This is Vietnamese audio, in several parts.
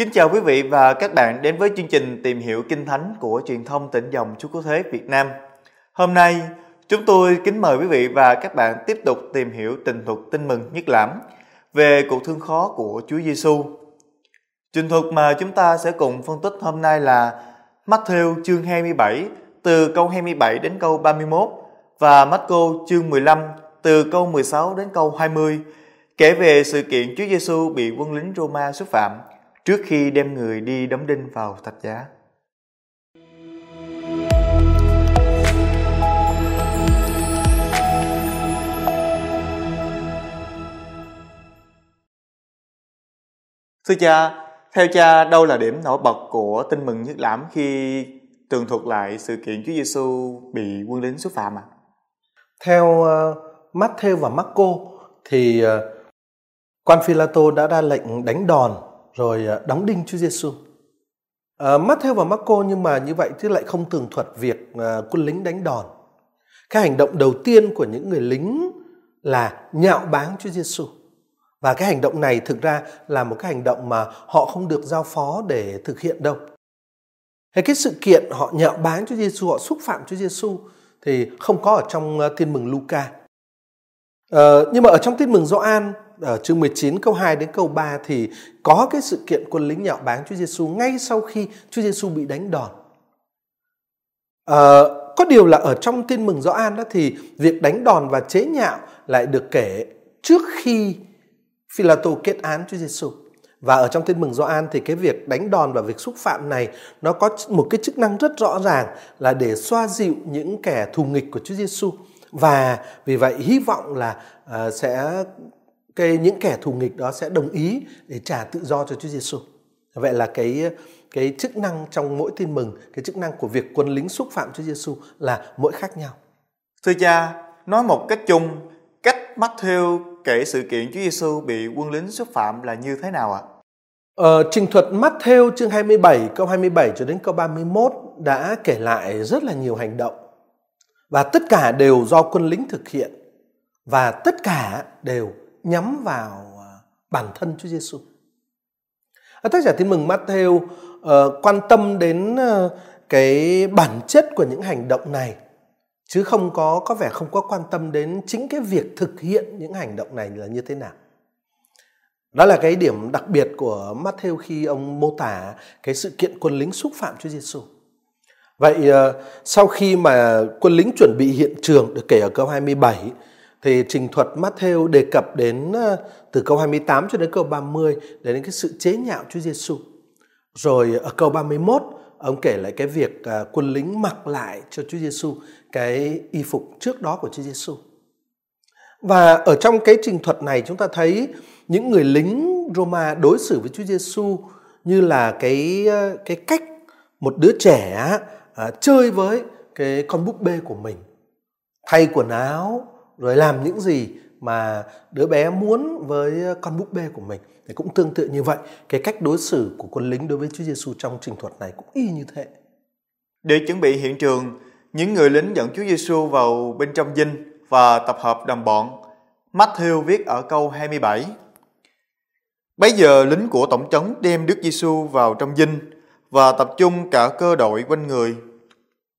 Kính chào quý vị và các bạn đến với chương trình Tìm hiểu Kinh Thánh của truyền thông tỉnh dòng Chúa Cứu Thế Việt Nam. Hôm nay, chúng tôi kính mời quý vị và các bạn tiếp tục tìm hiểu tình thuật tin mừng nhất lãm về cuộc thương khó của Chúa Giêsu. Trình thuật mà chúng ta sẽ cùng phân tích hôm nay là Matthew chương 27 từ câu 27 đến câu 31 và Marco chương 15 từ câu 16 đến câu 20 kể về sự kiện Chúa Giêsu bị quân lính Roma xúc phạm trước khi đem người đi đóng đinh vào thập giá. Thưa cha, theo cha đâu là điểm nổi bật của tin mừng nhất lãm khi tường thuật lại sự kiện Chúa Giêsu bị quân lính xúc phạm ạ? À? Theo uh, Matthew và Marco thì uh, quan Phi-la-tô đã ra lệnh đánh đòn rồi à, đóng đinh Chúa Giêsu. À, Matthew và Marco nhưng mà như vậy thì lại không tường thuật việc à, quân lính đánh đòn. Cái hành động đầu tiên của những người lính là nhạo báng Chúa Giêsu. Và cái hành động này thực ra là một cái hành động mà họ không được giao phó để thực hiện đâu. Hay cái sự kiện họ nhạo báng Chúa Giêsu, họ xúc phạm Chúa Giêsu thì không có ở trong uh, Tin mừng Luca. Ờ, nhưng mà ở trong Tin mừng Gioan ở chương 19 câu 2 đến câu 3 thì có cái sự kiện quân lính nhạo báng Chúa Giêsu ngay sau khi Chúa Giêsu bị đánh đòn. À, có điều là ở trong Tin mừng Gioan đó thì việc đánh đòn và chế nhạo lại được kể trước khi Philato kết án Chúa Giêsu. Và ở trong tin mừng Gioan thì cái việc đánh đòn và việc xúc phạm này nó có một cái chức năng rất rõ ràng là để xoa dịu những kẻ thù nghịch của Chúa Giêsu và vì vậy hy vọng là uh, sẽ cái những kẻ thù nghịch đó sẽ đồng ý để trả tự do cho Chúa Giêsu. Vậy là cái cái chức năng trong mỗi tin mừng, cái chức năng của việc quân lính xúc phạm Chúa Giêsu là mỗi khác nhau. Thưa cha, nói một cách chung, cách Matthew kể sự kiện Chúa Giêsu bị quân lính xúc phạm là như thế nào ạ? Ờ, trình thuật Matthew chương 27 câu 27 cho đến câu 31 đã kể lại rất là nhiều hành động và tất cả đều do quân lính thực hiện và tất cả đều nhắm vào à, bản thân Chúa Giêsu. À, tác giả Tin mừng Matthew uh, quan tâm đến uh, cái bản chất của những hành động này chứ không có có vẻ không có quan tâm đến chính cái việc thực hiện những hành động này là như thế nào. Đó là cái điểm đặc biệt của Matthew khi ông mô tả cái sự kiện quân lính xúc phạm Chúa Giêsu. Vậy ờ, sau khi mà quân lính chuẩn bị hiện trường được kể ở câu 27 thì trình thuật Matthew đề cập đến ờ, từ câu 28 cho đến câu 30 đến cái sự chế nhạo Chúa Giêsu. Rồi ở câu 31 ông kể lại cái việc ờ, quân lính mặc lại cho Chúa Giêsu cái y phục trước đó của Chúa Giêsu. Và ở trong cái trình thuật này chúng ta thấy những người lính Roma đối xử với Chúa Giêsu như là cái ờ, cái cách một đứa trẻ à, chơi với cái con búp bê của mình thay quần áo rồi làm những gì mà đứa bé muốn với con búp bê của mình. Thì cũng tương tự như vậy. Cái cách đối xử của quân lính đối với Chúa Giêsu trong trình thuật này cũng y như thế. Để chuẩn bị hiện trường những người lính dẫn Chúa Giêsu vào bên trong dinh và tập hợp đồng bọn. Matthew viết ở câu 27 Bây giờ lính của tổng trấn đem Đức Giêsu vào trong dinh và tập trung cả cơ đội quanh người.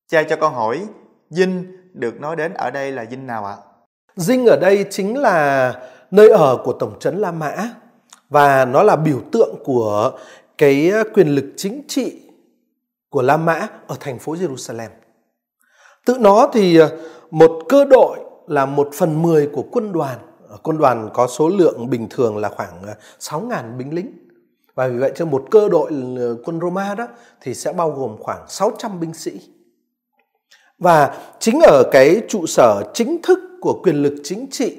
Cha cho con hỏi, dinh được nói đến ở đây là dinh nào ạ? Dinh ở đây chính là nơi ở của tổng trấn La Mã và nó là biểu tượng của cái quyền lực chính trị của La Mã ở thành phố Jerusalem. Tự nó thì ờ, một cơ đội là một phần mười của quân đoàn quân đoàn có số lượng bình thường là khoảng ờ, 6.000 binh lính. Và vì vậy cho một cơ đội ờ, quân Roma đó thì sẽ bao gồm khoảng 600 binh sĩ. Và chính ở cái trụ sở chính thức của quyền lực chính trị,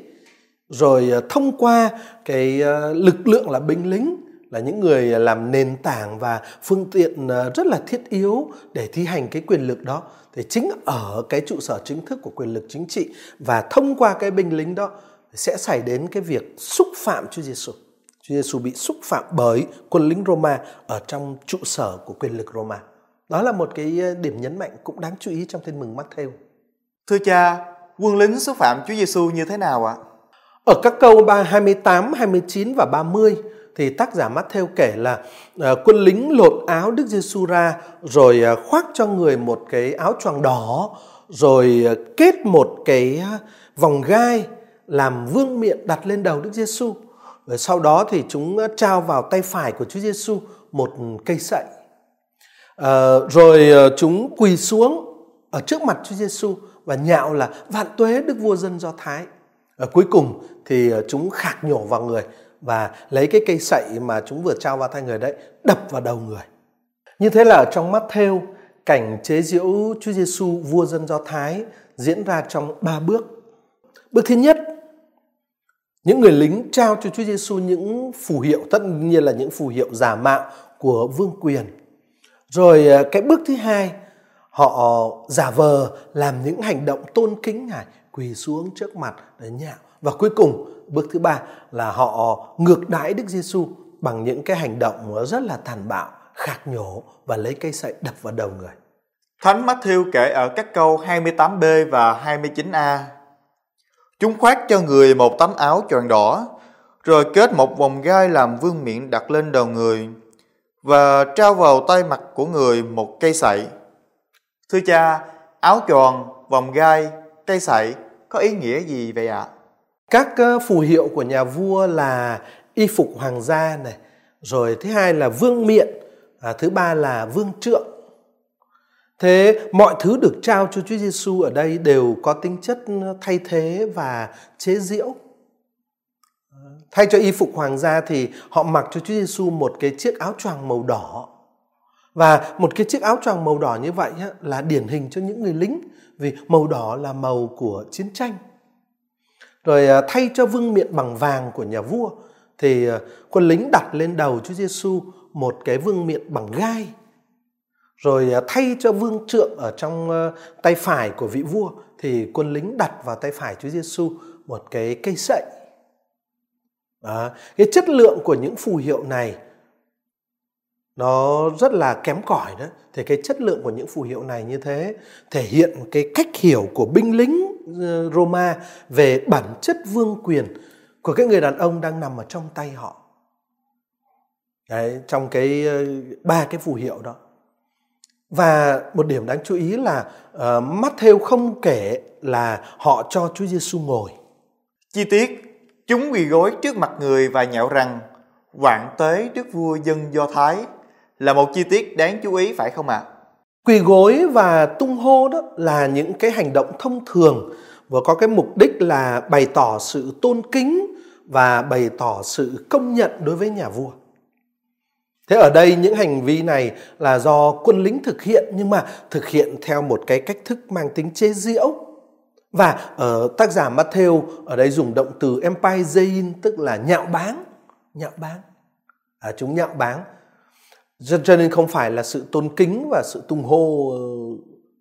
rồi ờ, thông qua cái ờ, lực lượng là binh lính, là những người làm nền tảng và phương tiện ờ, rất là thiết yếu để thi hành cái quyền lực đó, thì chính ở cái trụ sở chính thức của quyền lực chính trị và thông qua cái binh lính đó sẽ xảy đến cái việc xúc phạm Chúa Giêsu. Chúa Giêsu bị xúc phạm bởi quân lính Roma ở trong trụ sở của quyền lực Roma. Đó là một cái ờ, điểm nhấn mạnh cũng đáng chú ý trong tin mừng Matthew. Thưa cha, quân lính xúc phạm Chúa Giêsu như thế nào ạ? Ở các câu 28, 29 và 30 thì tác giả Matthew kể là uh, quân lính lột áo Đức Giêsu ra rồi uh, khoác cho người một cái áo choàng đỏ rồi uh, kết một cái vòng gai làm vương miện đặt lên đầu Đức Giêsu. Rồi sau đó thì chúng trao vào tay phải của Chúa Giêsu một cây sậy. À, rồi ờ, chúng quỳ xuống ở trước mặt Chúa Giêsu và nhạo là vạn tuế Đức vua dân Do Thái. Ở cuối cùng thì chúng khạc nhổ vào người và lấy cái cây sậy mà chúng vừa trao vào tay người đấy đập vào đầu người. Như thế là ở trong mắt theo cảnh chế giễu Chúa Giêsu vua dân Do Thái diễn ra trong ba bước. Bước thứ nhất, những người lính trao cho Chúa Giêsu những phù hiệu tất nhiên là những phù hiệu giả mạo của vương quyền. Rồi à, cái bước thứ hai, họ giả vờ làm những hành động tôn kính ngài, quỳ xuống trước mặt để nhạo. Và cuối cùng bước thứ ba là họ ngược đãi Đức Giêsu bằng những cái hành động rất là tàn bạo, khạc nhổ và lấy cây sậy đập vào đầu người. Thánh Matthew kể ở các câu 28b và 29a. Chúng khoác cho người một tấm áo tròn đỏ, rồi kết một vòng gai làm vương miện đặt lên đầu người và trao vào tay mặt của người một cây sậy. Thưa cha, áo tròn, vòng gai, cây sậy có ý nghĩa gì vậy ạ? À? Các phù hiệu của nhà vua là y phục hoàng gia này, rồi thứ hai là vương miện, à, thứ ba là vương trượng. Thế mọi thứ được trao cho Chúa Giêsu ở đây đều có tính chất thay thế và chế giễu. Thay cho y phục hoàng gia thì họ mặc cho Chúa Giêsu một cái chiếc áo choàng màu đỏ. Và một cái chiếc áo choàng màu đỏ như vậy là điển hình cho những người lính, vì màu đỏ là màu của chiến tranh. Rồi à, thay cho vương miện bằng vàng của nhà vua thì à, quân lính đặt lên đầu Chúa Giêsu một cái vương miện bằng gai. Rồi à, thay cho vương trượng ở trong ờ, tay phải của vị vua thì quân lính đặt vào tay phải Chúa Giêsu một cái cây sậy. Đó. Cái chất lượng của những phù hiệu này nó rất là kém cỏi đó thì cái chất lượng của những phù hiệu này như thế thể hiện cái cách hiểu của binh lính ờ, Roma về bản chất vương quyền của cái người đàn ông đang nằm ở trong tay họ Đấy, trong cái ờ, ba cái phù hiệu đó và một điểm đáng chú ý là uh, Matthew không kể là họ cho Chúa Giêsu ngồi. Chi tiết, chúng quỳ gối trước mặt người và nhạo rằng vạn tế đức vua dân Do Thái, là một chi tiết đáng chú ý, phải không ạ? À? Quỳ gối và tung hô đó là những cái hành động thông thường và có cái mục đích là bày tỏ sự tôn kính và bày tỏ sự công nhận đối với nhà vua. Thế ở đây những hành vi này là do quân lính thực hiện nhưng mà thực hiện theo một cái cách thức mang tính chế giễu. Và ở tác giả Matthew ở đây dùng động từ empaizein tức là nhạo báng, nhạo báng. À, chúng nhạo báng. Cho nên không phải là sự tôn kính và sự tung hô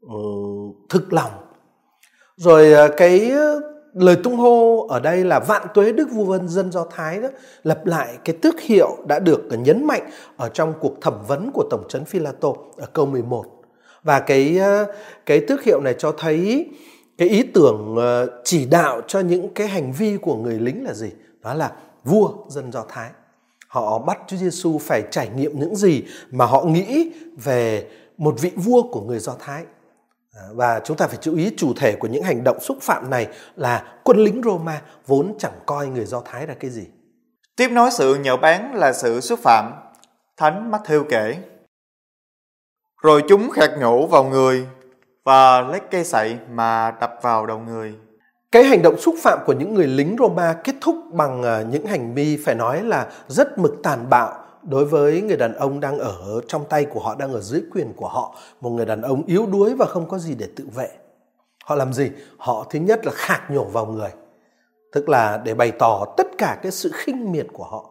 uh, thực lòng. Rồi uh, cái lời tung hô ở đây là vạn tuế đức vua vân dân do thái đó lặp lại cái tước hiệu đã được nhấn mạnh ở trong cuộc thẩm vấn của tổng trấn Philato ở câu 11 và cái cái tước hiệu này cho thấy cái ý tưởng ờ, chỉ đạo cho những cái hành vi của người lính là gì đó là vua dân do thái Họ bắt Chúa Giêsu phải trải nghiệm những gì mà họ nghĩ về một vị vua của người Do Thái. À, và chúng ta phải chú ý chủ thể của những hành động xúc phạm này là quân lính Roma vốn chẳng coi người Do Thái là cái gì. Tiếp nối sự nhạo báng là sự xúc phạm. Thánh Matthew kể. Rồi chúng khạc nhổ vào người và lấy cây sậy mà đập vào đầu người. Cái hành động xúc phạm của những người lính Roma kết thúc bằng à, những hành vi phải nói là rất mực tàn bạo đối với người đàn ông đang ở trong tay của họ, đang ở dưới quyền của họ. Một người đàn ông yếu đuối và không có gì để tự vệ. Họ làm gì? Họ thứ nhất là khạc nhổ vào người. Tức là để bày tỏ tất cả cái sự khinh miệt của họ.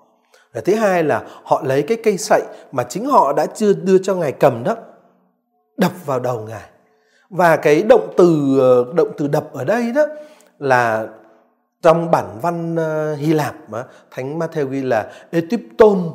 Và thứ hai là họ lấy cái cây sậy mà chính họ đã chưa đưa cho ngài cầm đó đập vào đầu ngài. Và cái động từ ờ, động từ đập ở đây đó là trong bản văn ờ, Hy Lạp mà, Thánh Matthew ghi là etipton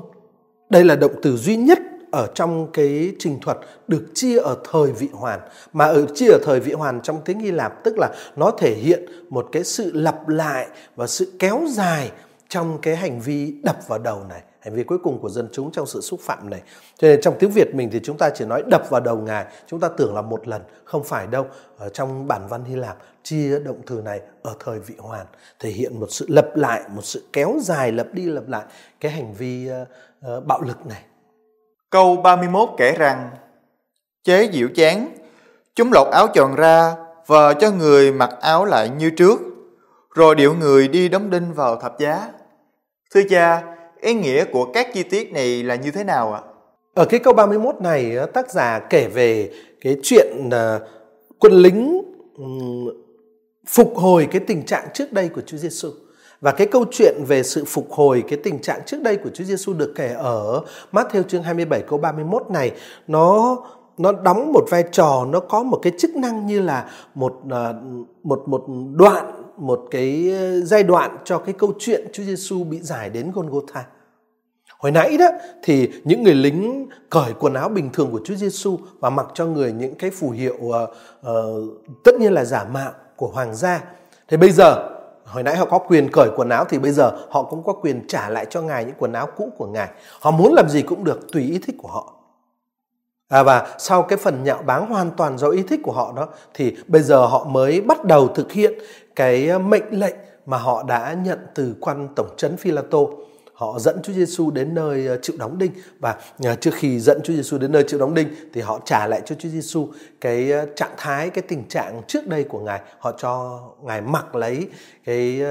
Đây là động từ duy nhất ở trong cái trình thuật được chia ở thời vị hoàn. Mà ở, chia ở thời vị hoàn trong tiếng Hy Lạp tức là nó thể hiện một cái sự lặp lại và sự kéo dài trong cái hành vi đập vào đầu này hành vi cuối cùng của dân chúng trong sự xúc phạm này. Cho nên trong tiếng việt mình thì chúng ta chỉ nói đập vào đầu ngài chúng ta tưởng là một lần không phải đâu. Ở trong bản văn hy lạp chia động từ này ở thời vị hoàn thể hiện một sự lặp lại một sự kéo dài lặp đi lặp lại cái hành vi uh, uh, bạo lực này. Câu 31 kể rằng chế diệu chán chúng lột áo tròn ra và cho người mặc áo lại như trước rồi điệu người đi đóng đinh vào thập giá. Thưa cha ý nghĩa của các chi tiết này là như thế nào ạ? Ở cái câu 31 này ờ, tác giả kể về cái chuyện ờ, quân lính phục hồi cái tình trạng trước đây của Chúa Giêsu. Và cái câu chuyện về sự phục hồi cái tình trạng trước đây của Chúa Giêsu được kể ở Matthew chương 27 câu 31 này nó nó đóng một vai trò, nó có một cái chức năng như là một ờ, một một đoạn một cái ờ, giai đoạn cho cái câu chuyện Chúa Giêsu bị giải đến Golgotha. Hồi nãy đó thì những người lính cởi quần áo bình thường của Chúa Giêsu và mặc cho người những cái phù hiệu uh, uh, tất nhiên là giả mạo của hoàng gia. Thế bây giờ hồi nãy họ có quyền cởi quần áo thì bây giờ họ cũng có quyền trả lại cho ngài những quần áo cũ của ngài. Họ muốn làm gì cũng được tùy ý thích của họ. À, và sau cái phần nhạo báng hoàn toàn do ý thích của họ đó thì bây giờ họ mới bắt đầu thực hiện cái ờ, mệnh lệnh mà họ đã nhận từ quan tổng trấn Phi-la-tô. Họ dẫn Chúa Giêsu đến nơi ờ, chịu đóng đinh và ờ, trước khi dẫn Chúa Giêsu đến nơi chịu đóng đinh thì họ trả lại cho Chúa Giêsu cái trạng thái cái tình trạng trước đây của ngài. Họ cho ngài mặc lấy cái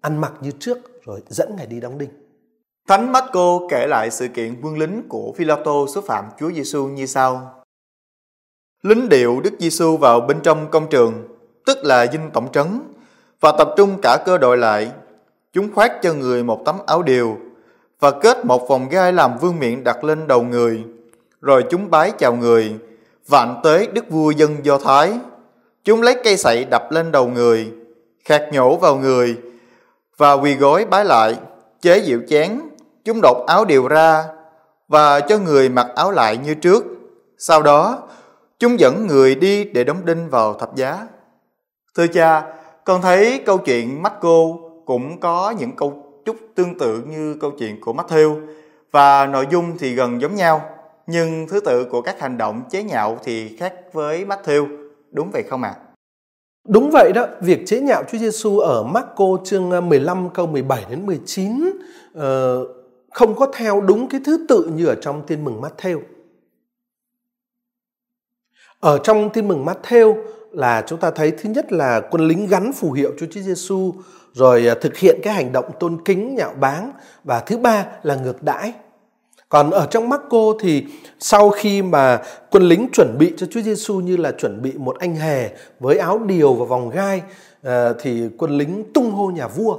ăn mặc như trước rồi dẫn ngài đi đóng đinh. Thánh Marco kể lại sự kiện quân lính của Philato xúc phạm Chúa Giêsu như sau. Lính điệu Đức Giêsu vào bên trong công trường, tức là dinh tổng trấn, và tập trung cả cơ đội lại Chúng khoác cho người một tấm áo điều và kết một vòng gai làm vương miện đặt lên đầu người. Rồi chúng bái chào người, vạn tế đức vua dân Do Thái. Chúng lấy cây sậy đập lên đầu người, khạc nhổ vào người và quỳ gối bái lại, chế diệu chén. Chúng đột áo điều ra và cho người mặc áo lại như trước. Sau đó, chúng dẫn người đi để đóng đinh vào thập giá. Thưa cha, con thấy câu chuyện Marco cũng có những câu chút tương tự như câu chuyện của Matthew và nội dung thì gần giống nhau nhưng thứ tự của các hành động chế nhạo thì khác với Matthew đúng vậy không ạ? À? Đúng vậy đó, việc chế nhạo Chúa Giêsu ở Marco chương 15 câu 17 đến 19 uh, không có theo đúng cái thứ tự như ở trong Tin mừng Matthew. Ở trong Tin mừng Matthew là chúng ta thấy thứ nhất là quân lính gắn phù hiệu cho Chúa Giêsu rồi à, thực hiện cái hành động tôn kính, nhạo báng, và thứ ba là ngược đãi còn ở trong Marco thì sau khi mà quân lính chuẩn bị cho Chúa Giêsu như là chuẩn bị một anh hề với áo điều và vòng gai à, thì quân lính tung hô nhà vua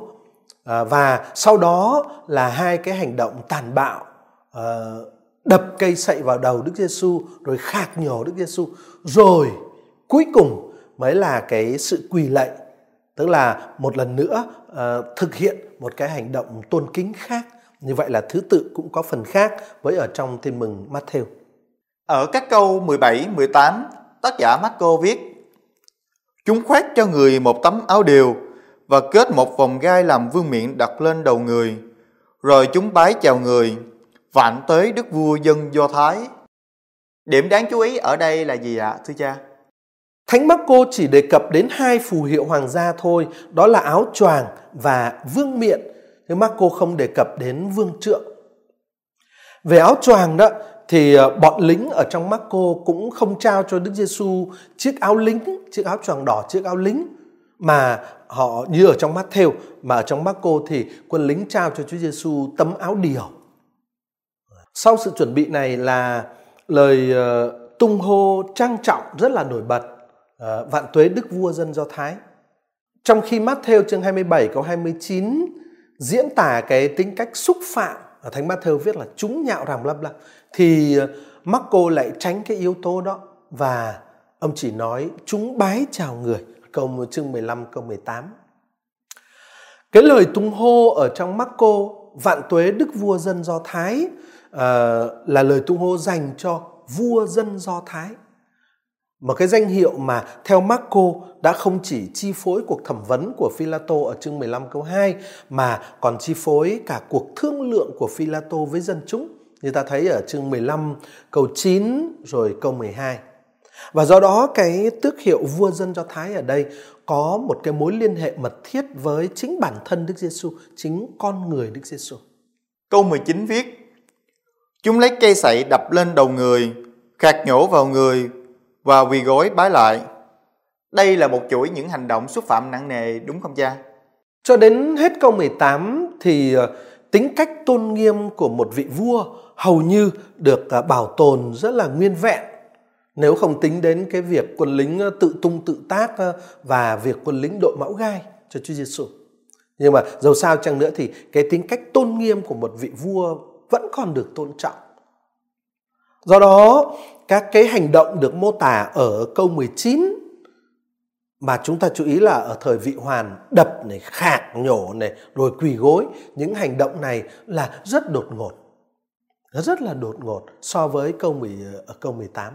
à, và sau đó là hai cái hành động tàn bạo ờ, đập cây sậy vào đầu Đức Giêsu rồi khạc nhổ Đức Giêsu rồi cuối cùng mới là cái sự quỳ lạy tức là một lần nữa ờ, thực hiện một cái hành động tôn kính khác như vậy là thứ tự cũng có phần khác với ở trong tin mừng Matthew. Ở các câu 17, 18, tác giả Marco viết Chúng khoét cho người một tấm áo điều và kết một vòng gai làm vương miện đặt lên đầu người. Rồi chúng bái chào người, vạn tới đức vua dân Do Thái. Điểm đáng chú ý ở đây là gì ạ, thưa cha? Thánh Marco chỉ đề cập đến hai phù hiệu hoàng gia thôi, đó là áo choàng và vương miện. Nhưng Marco không đề cập đến vương trượng. Về áo choàng đó thì ờ, bọn lính ở trong Marco cũng không trao cho Đức Giêsu chiếc áo lính, chiếc áo choàng đỏ, chiếc áo lính mà họ như ở trong Matthew, mà ở trong Marco thì quân lính trao cho Chúa Giêsu tấm áo điều. Sau sự chuẩn bị này là lời ờ, tung hô trang trọng rất là nổi bật ờ, vạn tuế đức vua dân Do Thái. Trong khi Matthew chương 27 câu 29 diễn tả cái tính cách xúc phạm ở Thánh Matthew viết là chúng nhạo ràm lăm lăm thì ờ, Marco lại tránh cái yếu tố đó và ông chỉ nói, chúng bái chào người câu chương 15 câu 18. Cái lời tung hô ở trong Marco vạn tuế đức vua dân Do Thái uh, là lời tung hô dành cho vua dân Do Thái Một cái danh hiệu mà theo Marco đã không chỉ chi phối cuộc thẩm vấn của Philato ở chương 15 câu 2 mà còn chi phối cả cuộc thương lượng của Philato với dân chúng. Như ta thấy ở chương 15 câu 9 rồi câu 12. Và do đó cái tước hiệu vua dân Do Thái ở đây có một cái mối liên hệ mật thiết với chính bản thân Đức Giêsu, chính con người Đức Giêsu. Câu 19 viết: Chúng lấy cây sậy đập lên đầu người, khạc nhổ vào người và quỳ gối bái lại. Đây là một chuỗi những hành động xúc phạm nặng nề đúng không cha? Cho đến hết câu 18 thì ờ, tính cách tôn nghiêm của một vị vua hầu như được ờ, bảo tồn rất là nguyên vẹn nếu không tính đến cái việc quân lính ờ, tự tung tự tác ờ, và việc quân lính đội mão gai cho Chúa Giêsu. Nhưng mà dầu sao chăng nữa thì cái tính cách tôn nghiêm của một vị vua vẫn còn được tôn trọng. Do đó, các cái hành động được mô tả ở câu 19 mà chúng ta chú ý là ở thời vị hoàn đập này khạc nhổ này rồi quỳ gối những hành động này là rất đột ngột rất là đột ngột so với câu 10 ở ờ, câu 18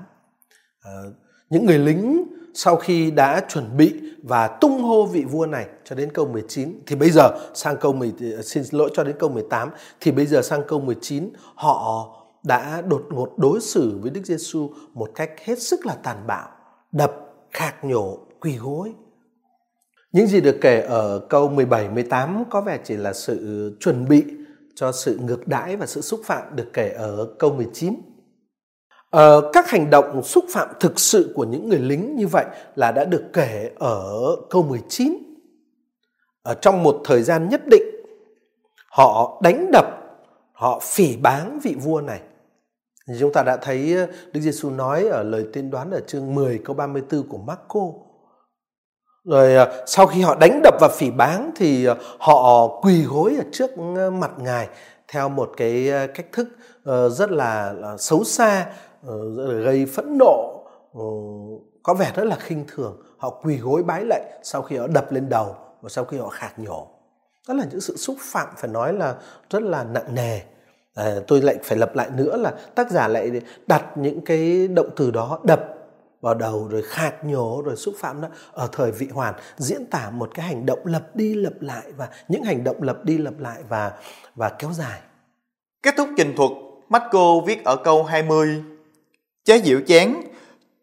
Ờ, những người lính sau khi đã chuẩn bị và tung hô vị vua này cho đến câu 19 thì bây giờ sang câu 10 ờ, xin lỗi cho đến câu 18 thì bây giờ sang câu 19 họ đã đột ngột đối xử với Đức Giêsu một cách hết sức là tàn bạo, đập, khạc nhổ, quỳ gối. Những gì được kể ở câu 17 18 có vẻ chỉ là sự chuẩn bị cho sự ngược đãi và sự xúc phạm được kể ở câu 19. Ờ, các hành động xúc phạm thực sự của những người lính như vậy là đã được kể ở câu 19. Ở trong một thời gian nhất định, họ đánh đập, họ phỉ báng vị vua này. Chúng ta đã thấy ờ, Đức Giêsu nói ở lời tiên đoán ở chương 10 câu 34 của Marco. Rồi ờ, sau khi họ đánh đập và phỉ báng thì ờ, họ quỳ gối ở trước mặt Ngài theo một cái cách thức rất là, xấu xa, Ờ, gây phẫn nộ, ờ, có vẻ rất là khinh thường. Họ quỳ gối bái lạy sau khi họ đập lên đầu và sau khi họ khạc nhổ. Đó là những sự xúc phạm phải nói là rất là nặng nề à, tôi lại phải lặp lại nữa là tác giả lại đặt những cái động từ đó đập vào đầu rồi khạc nhổ rồi xúc phạm đó ở thời vị hoàn diễn tả một cái hành động lặp đi lặp lại và những hành động lặp đi lặp lại và và kéo dài. Kết thúc trình thuật, Marco viết ở câu 20 Chế diệu chén,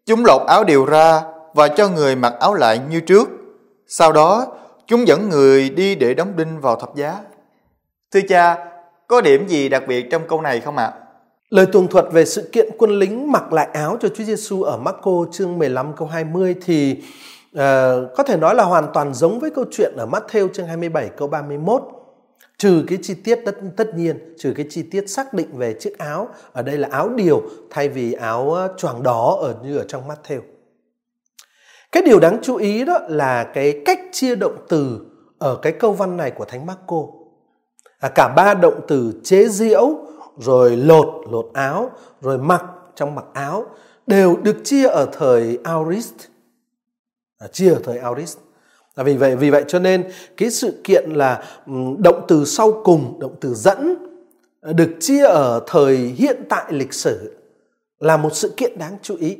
chúng lột áo điều ra và cho người mặc áo lại như trước. Sau đó, chúng dẫn người đi để đóng đinh vào thập giá. Thưa cha, có điểm gì đặc biệt trong câu này không ạ? À? Lời tường thuật về sự kiện quân lính mặc lại áo cho Chúa Giêsu ở Marco chương 15 câu 20 thì uh, có thể nói là hoàn toàn giống với câu chuyện ở Matthew chương 27 câu 31 trừ cái chi tiết tất tất nhiên trừ cái chi tiết xác định về chiếc áo ở đây là áo điều thay vì áo choàng đỏ ở như ở trong Matthew. Cái điều đáng chú ý đó là cái cách chia động từ ở cái câu văn này của Thánh Marco. À, cả ba động từ chế diễu rồi lột lột áo rồi mặc trong mặc áo đều được chia ở thời aorist. À, chia ở thời aorist. À, vì vậy vì vậy cho nên cái sự kiện là ừ, động từ sau cùng động từ dẫn à, được chia ở thời hiện tại lịch sử là một sự kiện đáng chú ý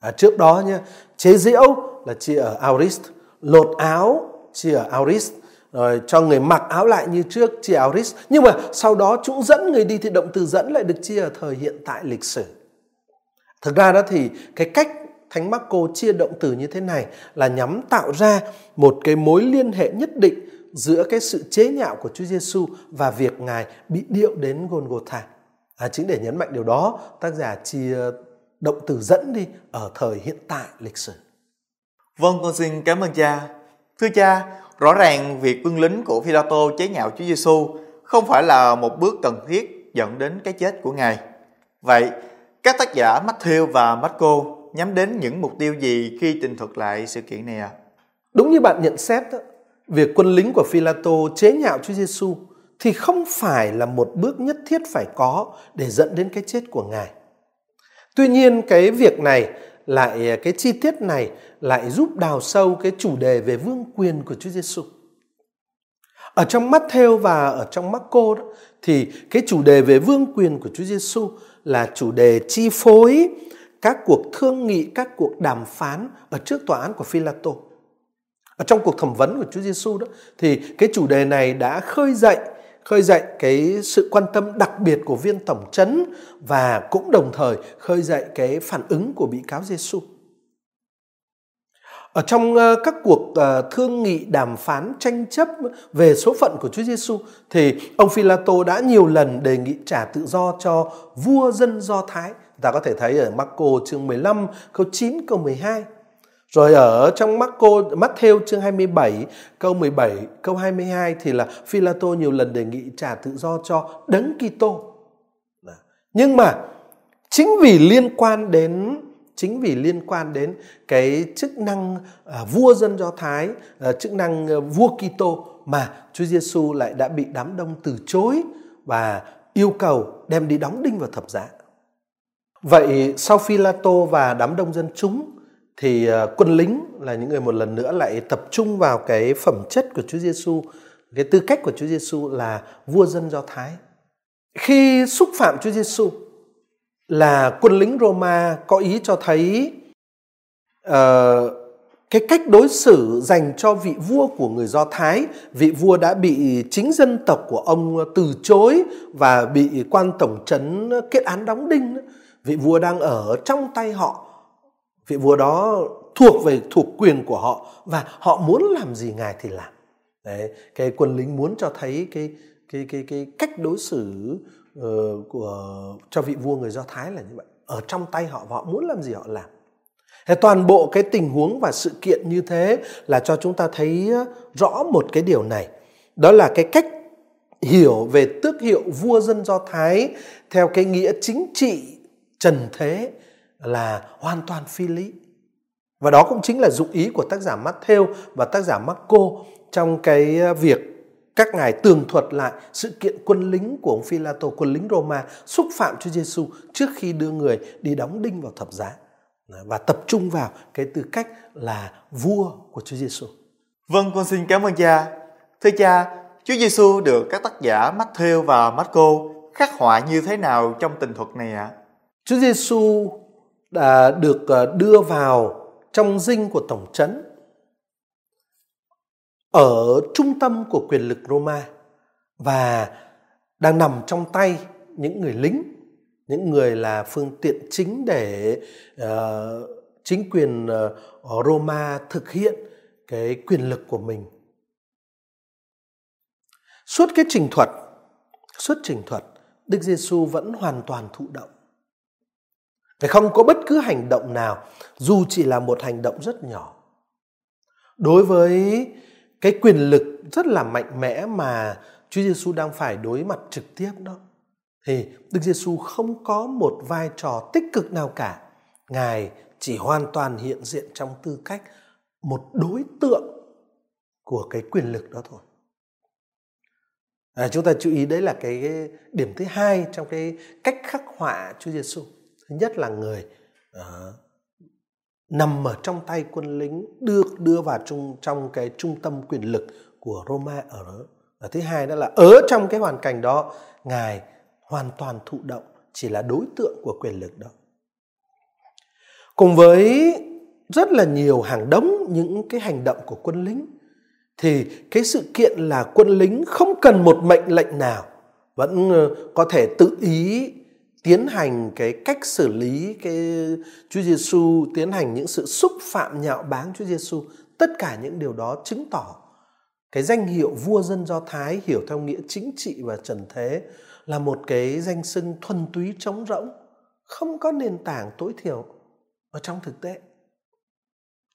à, trước đó nha chế diễu là chia ở aorist lột áo chia ở aorist rồi cho người mặc áo lại như trước chia aorist. nhưng mà sau đó chúng dẫn người đi thì động từ dẫn lại được chia ở thời hiện tại lịch sử thực ra đó thì cái cách thánh Marco chia động từ như thế này là nhắm tạo ra một cái mối liên hệ nhất định giữa cái sự chế nhạo của Chúa Giêsu và việc ngài bị điệu đến Golgotha. À, chính để nhấn mạnh điều đó, tác giả chia động từ dẫn đi ở thời hiện tại lịch sử. Vâng, con xin cảm ơn cha. Thưa cha, Rõ ràng việc quân lính của Philato chế nhạo Chúa Giêsu không phải là một bước cần thiết dẫn đến cái chết của Ngài. Vậy, các tác giả Matthew và Marco nhắm đến những mục tiêu gì khi trình thuật lại sự kiện này à? Đúng như bạn nhận xét, đó, việc quân lính của Philato chế nhạo Chúa Giêsu thì không phải là một bước nhất thiết phải có để dẫn đến cái chết của Ngài. Tuy nhiên cái việc này lại cái chi tiết này lại giúp đào sâu cái chủ đề về vương quyền của Chúa Giêsu. Ở trong Matthew và ở trong Marco đó thì cái chủ đề về vương quyền của Chúa Giêsu là chủ đề chi phối các cuộc thương nghị, các cuộc đàm phán ở trước tòa án của Philato. Ở trong cuộc thẩm vấn của Chúa Giêsu đó thì cái chủ đề này đã khơi dậy khơi dậy cái sự quan tâm đặc biệt của viên tổng trấn và cũng đồng thời khơi dậy cái phản ứng của bị cáo Giêsu. Ở trong ờ, các cuộc ờ, thương nghị đàm phán tranh chấp về số phận của Chúa Giêsu thì ông Philato đã nhiều lần đề nghị trả tự do cho vua dân Do Thái. Ta có thể thấy ở Marco chương 15 câu 9 câu 12. Rồi ở trong Marco, Matthew chương 27 câu 17 câu 22 thì là Philato nhiều lần đề nghị trả tự do cho Đấng Kitô. Nhưng mà chính vì liên quan đến chính vì liên quan đến cái chức năng uh, vua dân Do Thái, uh, chức năng uh, vua Kitô mà Chúa Giêsu lại đã bị đám đông từ chối và yêu cầu đem đi đóng đinh vào thập giá. Vậy sau Philato và đám đông dân chúng thì uh, quân lính là những người một lần nữa lại tập trung vào cái phẩm chất của Chúa Giêsu, cái tư cách của Chúa Giêsu là vua dân Do Thái. Khi xúc phạm Chúa Giêsu là quân lính Roma có ý cho thấy uh, cái cách đối xử dành cho vị vua của người Do Thái, vị vua đã bị chính dân tộc của ông từ chối và bị quan tổng trấn kết án đóng đinh. Vị vua đang ở trong tay họ. Vị vua đó thuộc về thuộc quyền của họ và họ muốn làm gì ngài thì làm. Đấy, cái quân lính muốn cho thấy cái cái cái cái cách đối xử uh, của cho vị vua người Do Thái là như vậy. Ở trong tay họ và họ muốn làm gì họ làm. Thế toàn bộ cái tình huống và sự kiện như thế là cho chúng ta thấy ờ, rõ một cái điều này. Đó là cái cách hiểu về tước hiệu vua dân Do Thái theo cái nghĩa chính trị trần thế là hoàn toàn phi lý. Và đó cũng chính là dụng ý của tác giả Matthew và tác giả Marco trong cái ờ, việc các ngài tường thuật lại sự kiện quân lính của ông Philato, quân lính Roma xúc phạm Chúa Giêsu trước khi đưa người đi đóng đinh vào thập giá và tập trung vào cái tư cách là vua của Chúa Giêsu. Vâng, con xin cảm ơn cha. Thưa cha, Chúa Giêsu được các tác giả Matthew và Marco khắc họa như thế nào trong tình thuật này ạ? À? Chúa Giêsu đã được ờ, đưa vào trong dinh của tổng trấn ở trung tâm của quyền lực Roma và đang nằm trong tay những người lính, những người là phương tiện chính để uh, chính quyền uh, Roma thực hiện cái quyền lực của mình. Suốt cái trình thuật, suốt trình thuật, Đức Giêsu vẫn hoàn toàn thụ động. Phải không có bất cứ hành động nào, dù chỉ là một hành động rất nhỏ. Đối với cái quyền lực rất là mạnh mẽ mà Chúa Giêsu đang phải đối mặt trực tiếp đó thì Đức Giêsu không có một vai trò tích cực nào cả. Ngài chỉ hoàn toàn hiện diện trong tư cách một đối tượng của cái quyền lực đó thôi. À, chúng ta chú ý đấy là cái, cái điểm thứ hai trong cái cách khắc họa Chúa Giêsu. Thứ nhất là người uh, nằm ở trong tay quân lính, được đưa vào trong trong cái trung tâm quyền lực của Roma ở đó. Và thứ hai đó là ở trong cái hoàn cảnh đó, ngài hoàn toàn thụ động, chỉ là đối tượng của quyền lực đó. Cùng với rất là nhiều hàng đống những cái hành động của quân lính, thì cái sự kiện là quân lính không cần một mệnh lệnh nào, vẫn ờ, có thể tự ý tiến hành cái cách xử lý cái Chúa Giêsu tiến hành những sự xúc phạm nhạo báng Chúa Giêsu tất cả những điều đó chứng tỏ cái danh hiệu vua dân Do Thái hiểu theo nghĩa chính trị và trần thế là một cái danh xưng thuần túy trống rỗng không có nền tảng tối thiểu ở trong thực tế.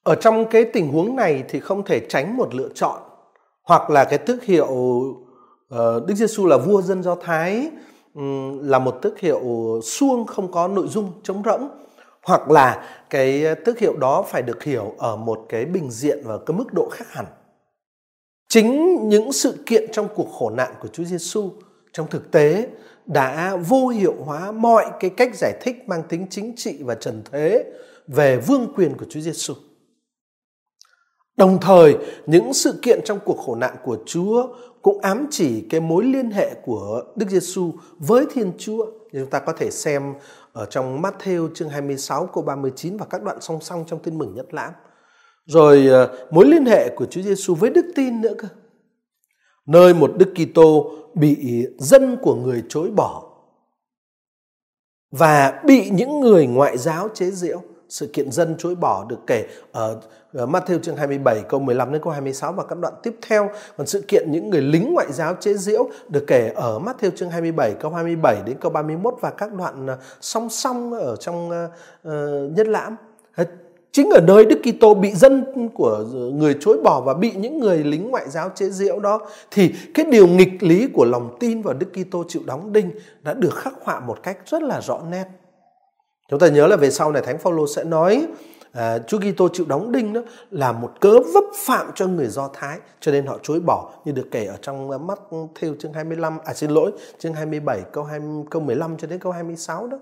Ở trong cái tình huống này thì không thể tránh một lựa chọn hoặc là cái tước hiệu uh, Đức Giêsu là vua dân Do Thái là một tước hiệu suông không có nội dung trống rỗng hoặc là cái tước hiệu đó phải được hiểu ở một cái bình diện và cái mức độ khác hẳn. Chính những sự kiện trong cuộc khổ nạn của Chúa Giêsu trong thực tế đã vô hiệu hóa mọi cái cách giải thích mang tính chính trị và trần thế về vương quyền của Chúa Giêsu. Đồng thời, những sự kiện trong cuộc khổ nạn của Chúa cũng ám chỉ cái mối liên hệ của Đức Giêsu với Thiên Chúa. Chúng ta có thể xem ở trong Matthew chương 26 câu 39 và các đoạn song song trong tin mừng nhất lãm. Rồi ờ, mối liên hệ của Chúa Giêsu với đức tin nữa cơ. Nơi một Đức Kitô bị dân của người chối bỏ và bị những người ngoại giáo chế giễu sự kiện dân chối bỏ được kể ở ờ, Matthew chương 27 câu 15 đến câu 26 và các đoạn tiếp theo. Còn sự kiện những người lính ngoại giáo chế giễu được kể ở Matthew chương 27 câu 27 đến câu 31 và các đoạn ờ, song song ở trong uh, nhất lãm. Chính ở nơi Đức Kitô bị dân của người chối bỏ và bị những người lính ngoại giáo chế giễu đó thì cái điều nghịch lý của lòng tin vào Đức Kitô chịu đóng đinh đã được khắc họa một cách rất là rõ nét. Chúng ta nhớ là về sau này Thánh Phaolô sẽ nói à, Chúa Kitô chịu đóng đinh đó là một cớ vấp phạm cho người Do Thái cho nên họ chối bỏ như được kể ở trong à, mắt theo chương 25 à xin lỗi chương 27 câu 20, câu 15 cho đến câu 26 đó.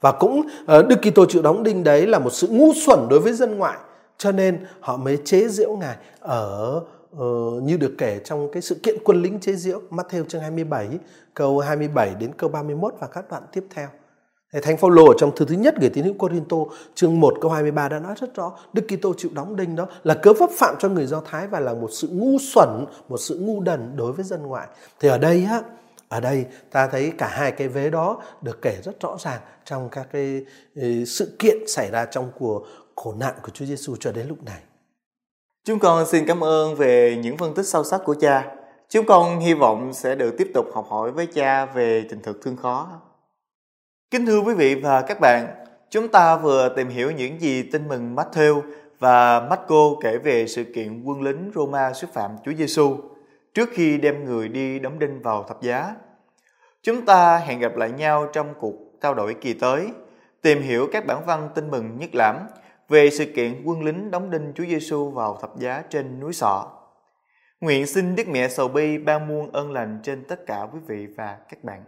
Và cũng à, Đức Kitô chịu đóng đinh đấy là một sự ngu xuẩn đối với dân ngoại cho nên họ mới chế giễu ngài ở uh, như được kể trong cái sự kiện quân lính chế giễu Matthew chương 27 câu 27 đến câu 31 và các đoạn tiếp theo. Thánh Phaolô ở trong thư thứ nhất gửi tín hữu Corinto chương 1 câu 23 đã nói rất rõ Đức Kitô chịu đóng đinh đó là cớ vấp phạm cho người Do Thái và là một sự ngu xuẩn, một sự ngu đần đối với dân ngoại. Thì ở đây á, ở đây ta thấy cả hai cái vế đó được kể rất rõ ràng trong các cái ừ, sự kiện xảy ra trong cuộc khổ nạn của Chúa Giêsu cho đến lúc này. Chúng con xin cảm ơn về những phân tích sâu sắc của cha. Chúng con hy vọng sẽ được tiếp tục học hỏi với cha về tình thực thương khó. Kính thưa quý vị và các bạn, chúng ta vừa tìm hiểu những gì tin mừng Matthew và Marco kể về sự kiện quân lính Roma xúc phạm Chúa Giêsu trước khi đem người đi đóng đinh vào thập giá. Chúng ta hẹn gặp lại nhau trong cuộc trao đổi kỳ tới, tìm hiểu các bản văn tin mừng nhất lãm về sự kiện quân lính đóng đinh Chúa Giêsu vào thập giá trên núi Sọ. Nguyện xin Đức Mẹ Sầu Bi ban muôn ơn lành trên tất cả quý vị và các bạn.